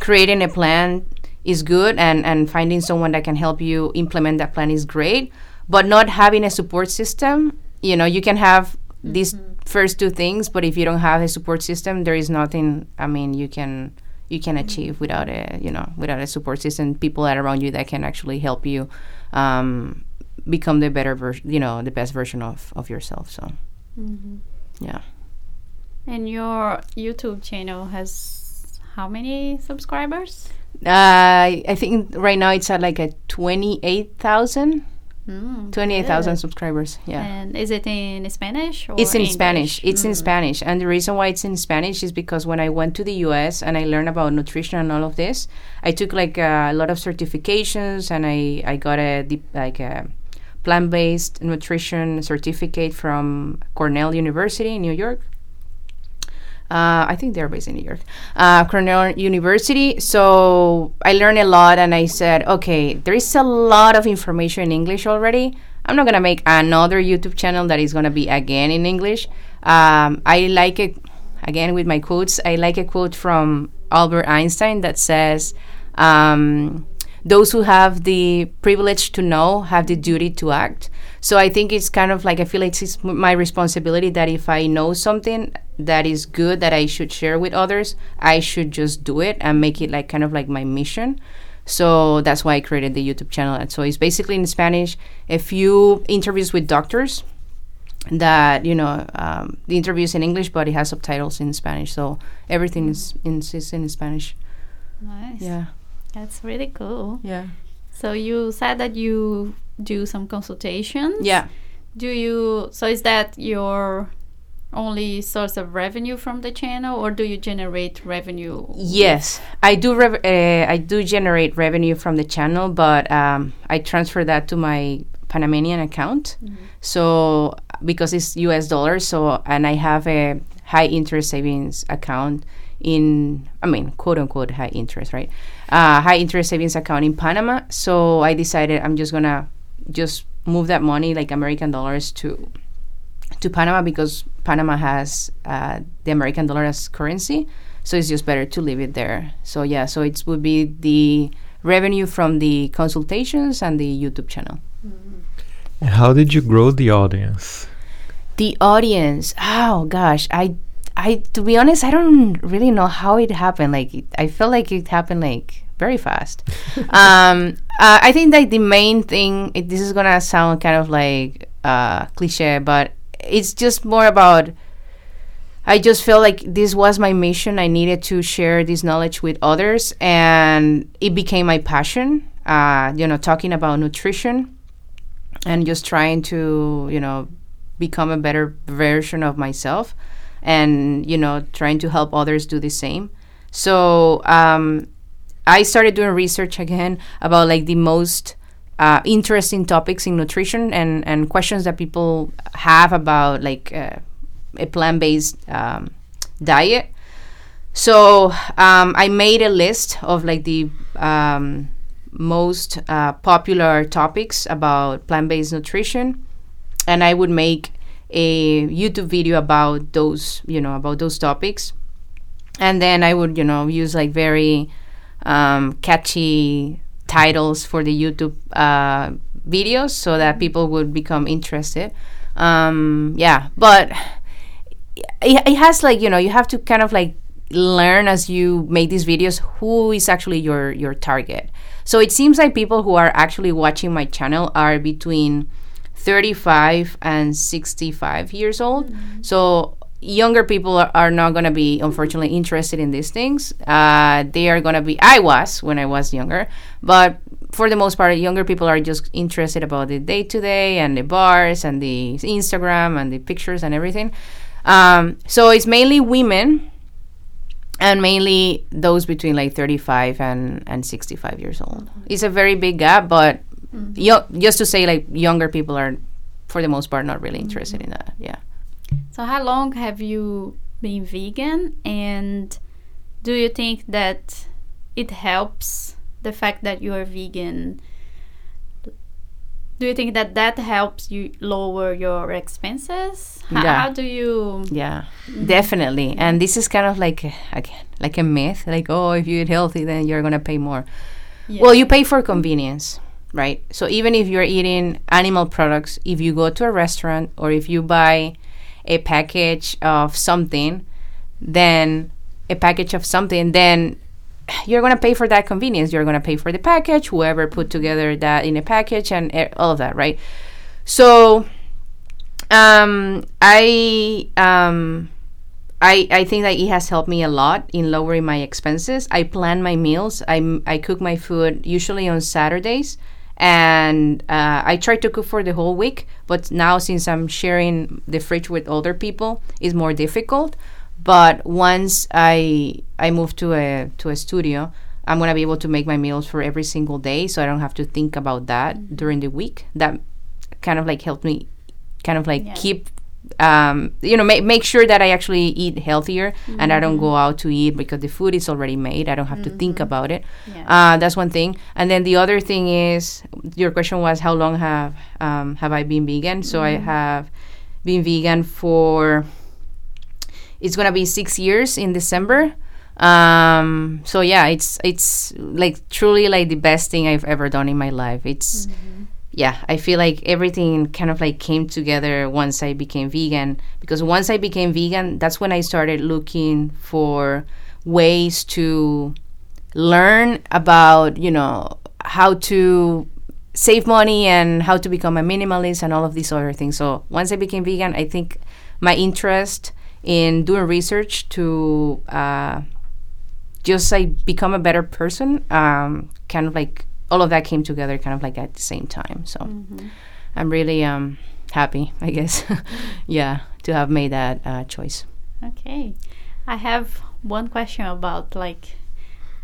creating a plan is good and and finding someone that can help you implement that plan is great. But not having a support system you know you can have these mm-hmm. first two things but if you don't have a support system there is nothing i mean you can you can mm-hmm. achieve without a you know without a support system people that are around you that can actually help you um, become the better version you know the best version of of yourself so. Mm-hmm. Yeah. And your YouTube channel has how many subscribers? uh, i think right now it's at like a 28000 Mm, 28000 subscribers yeah And is it in Spanish or It's in English? Spanish. It's in Mm. Spanish. And the reason why it's in Spanish is because when I went to the US and I learned about nutrition and all of this, I took like uh, a lot of certifications and I, I got a deep, like a plant-based nutrition certificate from Cornell University in New York. Uh, I think they're based in New York, uh, Cornell University. So I learned a lot, and I said, okay, there is a lot of information in English already. I'm not gonna make another YouTube channel that is gonna be again in English. Um, I like it again with my quotes. I like a quote from Albert Einstein that says, um, "Those who have the privilege to know have the duty to act." So I think it's kind of like I feel like it's my responsibility that if I know something that is good that I should share with others, I should just do it and make it like kind of like my mission. So that's why I created the YouTube channel. And so it's basically in Spanish, a few interviews with doctors that, you know, um, the interviews in English, but it has subtitles in Spanish. So everything is in, is in Spanish. Nice. Yeah. That's really cool. Yeah. So you said that you do some consultations. Yeah. Do you? So is that your only source of revenue from the channel, or do you generate revenue? Yes, I do. Rev- uh, I do generate revenue from the channel, but um, I transfer that to my Panamanian account. So because it's U.S. dollars, so and I have a high interest savings account in, I mean, quote unquote high interest, right? Uh, high interest savings account in Panama. So I decided I'm just gonna just move that money, like American dollars, to to Panama because Panama has uh, the American dollar as currency, so it's just better to leave it there. So yeah, so it would be the revenue from the consultations and the YouTube channel. How did you grow the audience? The audience, oh gosh, I, I to be honest, I don't really know how it happened. Like it, I felt like it happened like very fast. *laughs* um, uh, I think that the main thing. It, this is gonna sound kind of like uh, cliche, but it's just more about I just felt like this was my mission. I needed to share this knowledge with others, and it became my passion. Uh, you know, talking about nutrition and just trying to, you know, become a better version of myself, and you know, trying to help others do the same. So um, I started doing research again about like the most uh, interesting topics in nutrition and and questions that people have about like. Uh, a plant-based um, diet. So um, I made a list of like the um, most uh, popular topics about plant-based nutrition, and I would make a YouTube video about those, you know, about those topics, and then I would, you know, use like very um, catchy titles for the YouTube uh, videos so that people would become interested. Um, yeah, but it, it has like you know you have to kind of like learn as you make these videos who is actually your your target. So it seems like people who are actually watching my channel are between 35 and 65 years old. So younger people are, are not going to be unfortunately interested in these things. Uh, they are going to be I was when I was younger, but for the most part younger people are just interested about the day to day and the bars and the Instagram and the pictures and everything. Um, so it's mainly women and mainly those between like 35 and, and 65 years old. It's a very big gap, but yo- just to say, like, younger people are, for the most part, not really interested in that. Yeah. So, how long have you been vegan? And do you think that it helps the fact that you are vegan? Do you think that that helps you lower your expenses? How, Yeah. how do you? Yeah, definitely. And this is kind of like, again, like a myth. Like, oh, if you eat healthy, then you're going to pay more. Yeah. Well, you pay for convenience, right? So even if you're eating animal products, if you go to a restaurant or if you buy a package of something, then a package of something, then you're going to pay for that convenience. You're going to pay for the package, whoever put together that in a package and all of that, right? So um, I um, I, I think that it has helped me a lot in lowering my expenses. I plan my meals. I I cook my food usually on Saturdays. And uh, I try to cook for the whole week. But now, since I'm sharing the fridge with other people, it's more difficult. But once I I move to a to a studio, I'm gonna be able to make my meals for every single day, so I don't have to think about that during the week. That kind of like helped me, kind of like Yeah. keep um, you know, make, make sure that I actually eat healthier and I don't go out to eat because the food is already made. I don't have to think about it. Yeah. Uh, that's one thing. And then the other thing is, your question was how long have um, have I been vegan? So I have been vegan for it's gonna be six years in December. Um, so yeah, it's it's like truly like the best thing I've ever done in my life. It's yeah, I feel like everything kind of like came together once I became vegan because once I became vegan, that's when I started looking for ways to learn about, you know, how to save money and how to become a minimalist and all of these other things. So once I became vegan, I think my interest in doing research to uh, just like become a better person, um, kind of like all of that came together kind of like at the same time. So I'm really um, happy, I guess, *laughs* yeah, to have made that uh, choice. Okay. I have one question about like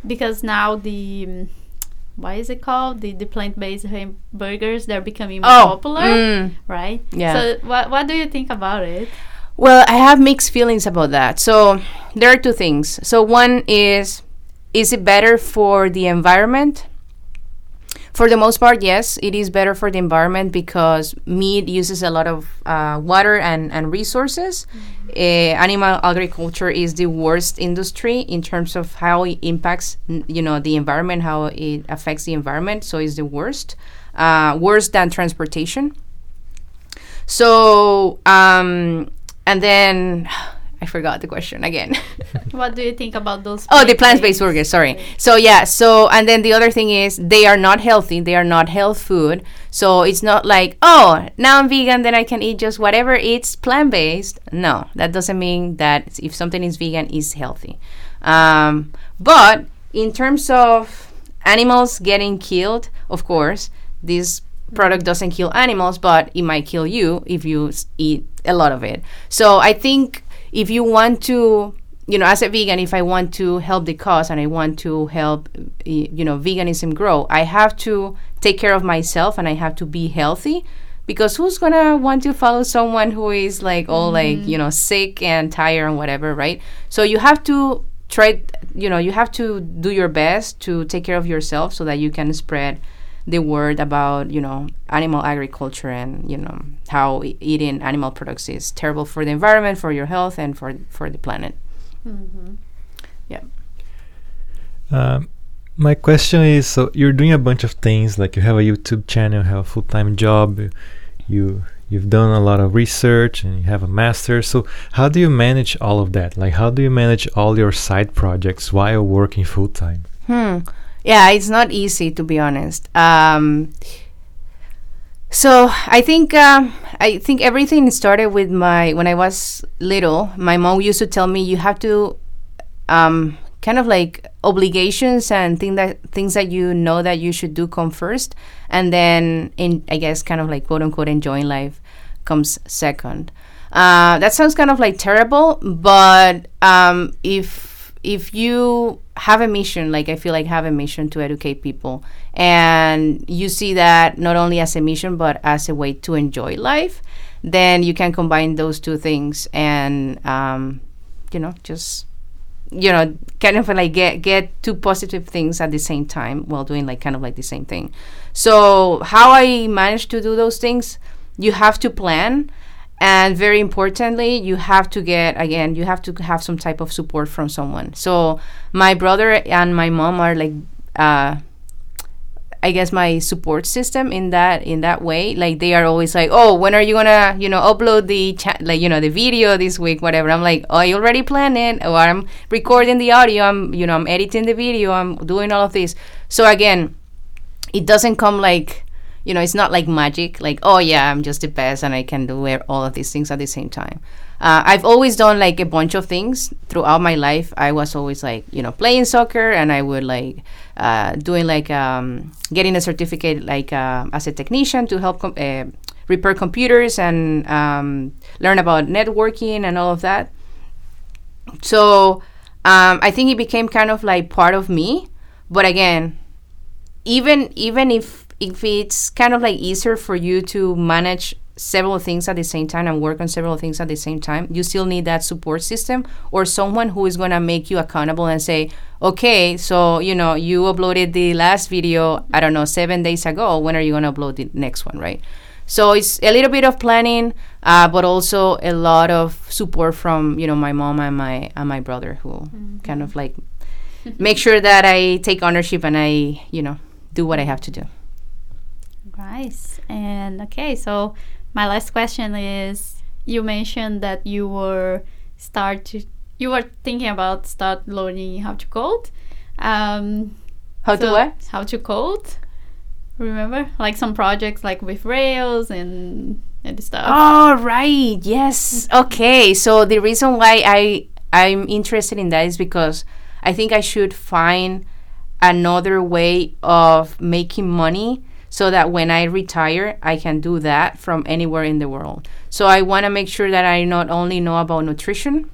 because now the um, what is it called? The the plant based hamburgers they're becoming more popular, mm, right? Yeah. So what what do you think about it? Well, I have mixed feelings about that. So there are two things. So one is is it better for the environment? For the most part, yes, it is better for the environment because meat uses a lot of uh, water and, and resources. Uh, animal agriculture is the worst industry in terms of how it impacts, n- you know, the environment, how it affects the environment. So it's the worst, uh, worse than transportation. So, um, and then I forgot the question again. *laughs* What do you think about those? oh, the plant-based burgers. Sorry. So yeah. So and then the other thing is they are not healthy. They are not health food. So it's not like oh now I'm vegan then I can eat just whatever. It's plant-based. No, that doesn't mean that if something is vegan is healthy. Um, but in terms of animals getting killed, of course, this product doesn't kill animals, but it might kill you if you eat a lot of it. So I think if you want to, you know, as a vegan, if I want to help the cause and I want to help, you know, veganism grow, I have to take care of myself and I have to be healthy. Because who's gonna want to follow someone who is like all mm-hmm. like you know sick and tired and whatever, right? So you have to try, you know, you have to do your best to take care of yourself so that you can spread the word about you know animal agriculture and you know how eating animal products is terrible for the environment for your health and for for the planet Um, my question is so you're doing a bunch of things like you have a youtube channel you have a full-time job you- you you've done a lot of research and you have a master. So how do you manage all of that? Like how do you manage all your side projects while working full time? Hmm. Yeah, it's not easy to be honest. Um, so I think um, I think everything started with my when I was little. My mom used to tell me you have to um, kind of like obligations and thing that things that you know that you should do come first, and then in I guess kind of like quote unquote enjoying life comes second. Uh, that sounds kind of like terrible, but um, if if you have a mission, like I feel like have a mission to educate people, and you see that not only as a mission but as a way to enjoy life, then you can combine those two things and um, you know just you know kind of like get get two positive things at the same time while doing like kind of like the same thing. So how I managed to do those things, you have to plan and very importantly you have to get again you have to have some type of support from someone so my brother and my mom are like uh, I guess my support system in that in that way. Like they are always like, "Oh, when are you gonna you know upload the chat like you know the video this week, whatever." I'm like, "Oh, I already planned it, or I'm recording the audio. I'm you know I'm editing the video. I'm doing all of this." So again, it doesn't come like you know, it's not like magic, like, oh yeah, I'm just the best and I can do all of these things at the same time. Uh, I've always done like a bunch of things throughout my life. I was always like, you know, playing soccer and I would like uh, doing like um, getting a certificate like uh, as a technician to help com- uh, repair computers and um, learn about networking and all of that. So um, I think it became kind of like part of me. But again, even even if if it's kind of like easier for you to manage several things at the same time and work on several things at the same time, you still need that support system or someone who is going to make you accountable and say, okay, so, you know, you uploaded the last video, I don't know, seven days ago. When are you going to upload the next one, right? So it's a little bit of planning, uh, but also a lot of support from, you know, my mom and my, and my brother who mm-hmm. kind of like make sure that I take ownership and I, you know, do what I have to do. Nice. And okay, so my last question is you mentioned that you were start to, you were thinking about start learning how to code. Um, how so to what? How to code. Remember, like some projects like with Rails and and stuff. Oh right, yes. Okay, so the reason why I I'm interested in that is because I think I should find another way of making money so that when I retire, I can do that from anywhere in the world. So I want to make sure that I not only know about nutrition,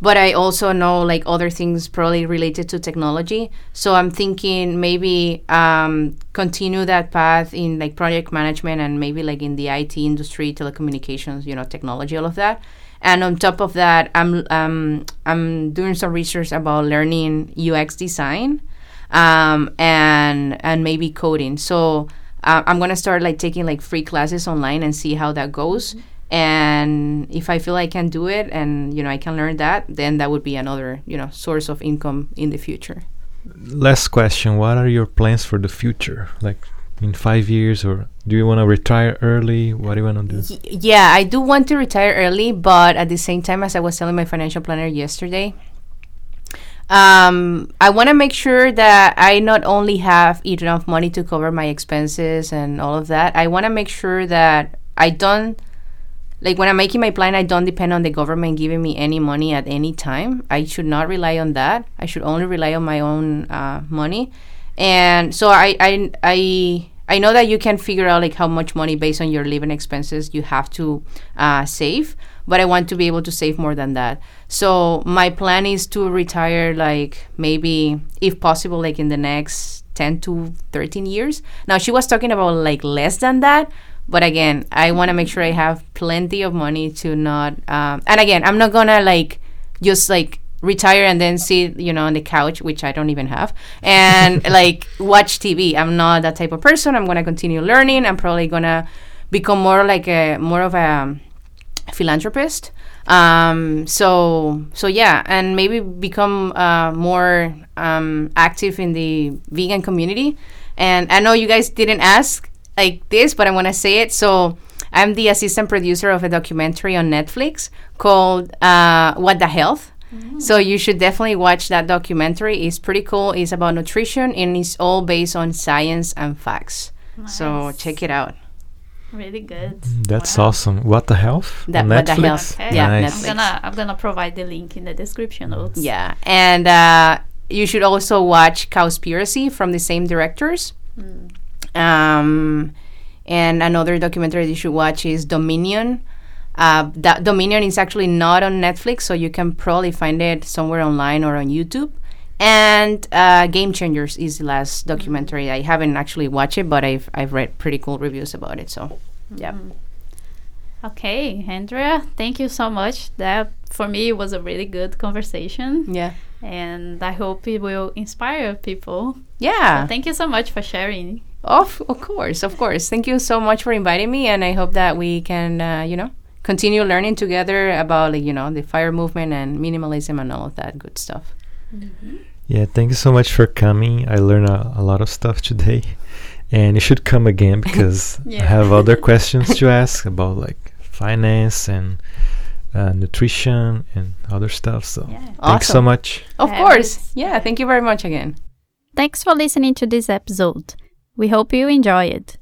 but I also know like other things probably related to technology. So I'm thinking maybe um, continue that path in like project management and maybe like in the IT industry, telecommunications, you know, technology, all of that. And on top of that, I'm um, I'm doing some research about learning UX design um, and and maybe coding. So uh, I'm gonna start like taking like free classes online and see how that goes. Mm-hmm. And if I feel I can do it and you know I can learn that, then that would be another you know source of income in the future. Last question: What are your plans for the future? Like in five years, or do you want to retire early? What do you want to do? Y- yeah, I do want to retire early, but at the same time, as I was telling my financial planner yesterday, um, I want to make sure that I not only have enough money to cover my expenses and all of that. I want to make sure that I don't like when I'm making my plan. I don't depend on the government giving me any money at any time. I should not rely on that. I should only rely on my own uh, money. And so I I I I know that you can figure out like how much money based on your living expenses you have to uh, save but I want to be able to save more than that. So my plan is to retire like maybe if possible like in the next 10 to 13 years. Now she was talking about like less than that, but again, I want to make sure I have plenty of money to not um, and again, I'm not going to like just like retire and then sit you know on the couch which i don't even have and *laughs* like watch tv i'm not that type of person i'm going to continue learning i'm probably going to become more like a more of a philanthropist. Um, so so yeah, and maybe become uh, more um, active in the vegan community. And I know you guys didn't ask like this, but I want to say it. So I'm the assistant producer of a documentary on Netflix called uh, What the Health. So you should definitely watch that documentary. It's pretty cool. It's about nutrition and it's all based on science and facts. So check it out. Really good. That's Wow. awesome. What the health? That- On What the Netflix? Health. Okay. Yeah, Nice. I'm gonna I'm gonna provide the link in the description notes. Yeah, and uh, you should also watch Cowspiracy from the same directors. Um, and another documentary you should watch is Dominion. Uh, that Dominion is actually not on Netflix, so you can probably find it somewhere online or on YouTube. And uh, Game Changers is the last documentary. I haven't actually watched it, but I've I've read pretty cool reviews about it. So, yeah. Okay, Andrea, thank you so much. That for me was a really good conversation, Yeah. and I hope it will inspire people. Yeah. So thank you so much for sharing. Of of course, of course. Thank you so much for inviting me, and I hope that we can, uh, you know, continue learning together about, like, you know, the fire movement and minimalism and all of that good stuff. Yeah, thank you so much for coming. I learned a, a lot of stuff today. And you should come again because *laughs* I have other questions to ask about like finance and uh, nutrition and other stuff. So Yeah. thanks so much. Of Yeah, course. Yeah. Thank you very much again. Thanks for listening to this episode. We hope you enjoy it.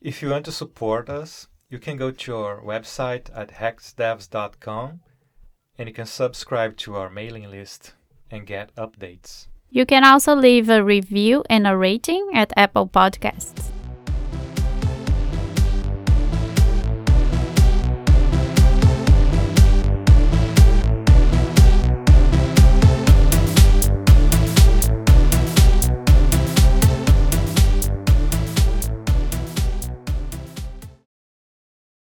If you want to support us, you can go to our website at hexdevs.com and you can subscribe to our mailing list and get updates. You can also leave a review and a rating at Apple Podcasts.